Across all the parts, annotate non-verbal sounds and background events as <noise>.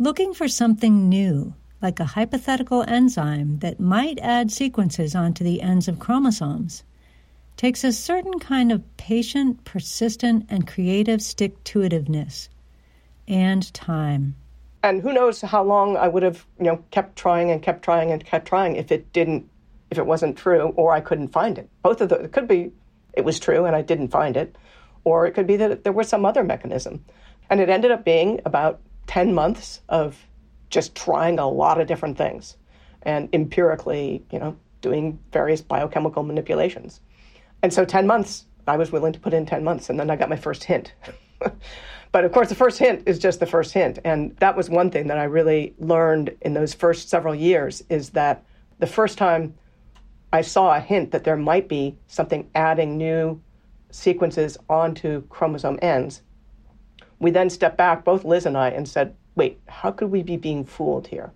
Looking for something new, like a hypothetical enzyme that might add sequences onto the ends of chromosomes, takes a certain kind of patient, persistent, and creative stick to itiveness and time. And who knows how long I would have, you know, kept trying and kept trying and kept trying if it didn't, if it wasn't true, or I couldn't find it. Both of those, it could be it was true and I didn't find it, or it could be that there was some other mechanism. And it ended up being about 10 months of just trying a lot of different things and empirically, you know, doing various biochemical manipulations. And so 10 months, I was willing to put in 10 months, and then I got my first hint. <laughs> but of course, the first hint is just the first hint. And that was one thing that I really learned in those first several years is that the first time I saw a hint that there might be something adding new sequences onto chromosome ends, we then stepped back, both Liz and I, and said, wait, how could we be being fooled here?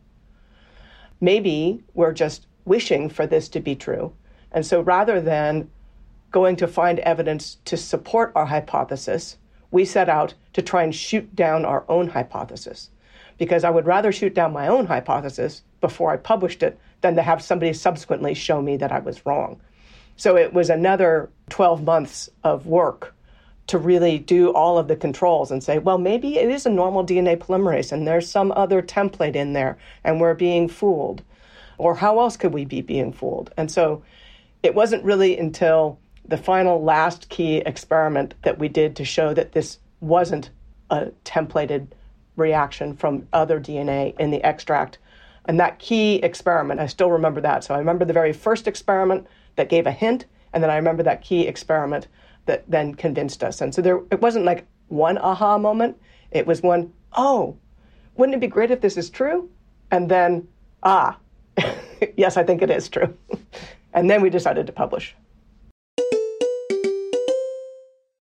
Maybe we're just wishing for this to be true. And so rather than going to find evidence to support our hypothesis, we set out to try and shoot down our own hypothesis. Because I would rather shoot down my own hypothesis before I published it than to have somebody subsequently show me that I was wrong. So it was another 12 months of work to really do all of the controls and say, well, maybe it is a normal DNA polymerase and there's some other template in there and we're being fooled. Or how else could we be being fooled? And so it wasn't really until the final last key experiment that we did to show that this wasn't a templated reaction from other DNA in the extract. And that key experiment, I still remember that. So I remember the very first experiment that gave a hint, and then I remember that key experiment that then convinced us. And so there, it wasn't like one aha moment. It was one, oh, wouldn't it be great if this is true? And then, ah, <laughs> yes, I think it is true. <laughs> and then we decided to publish.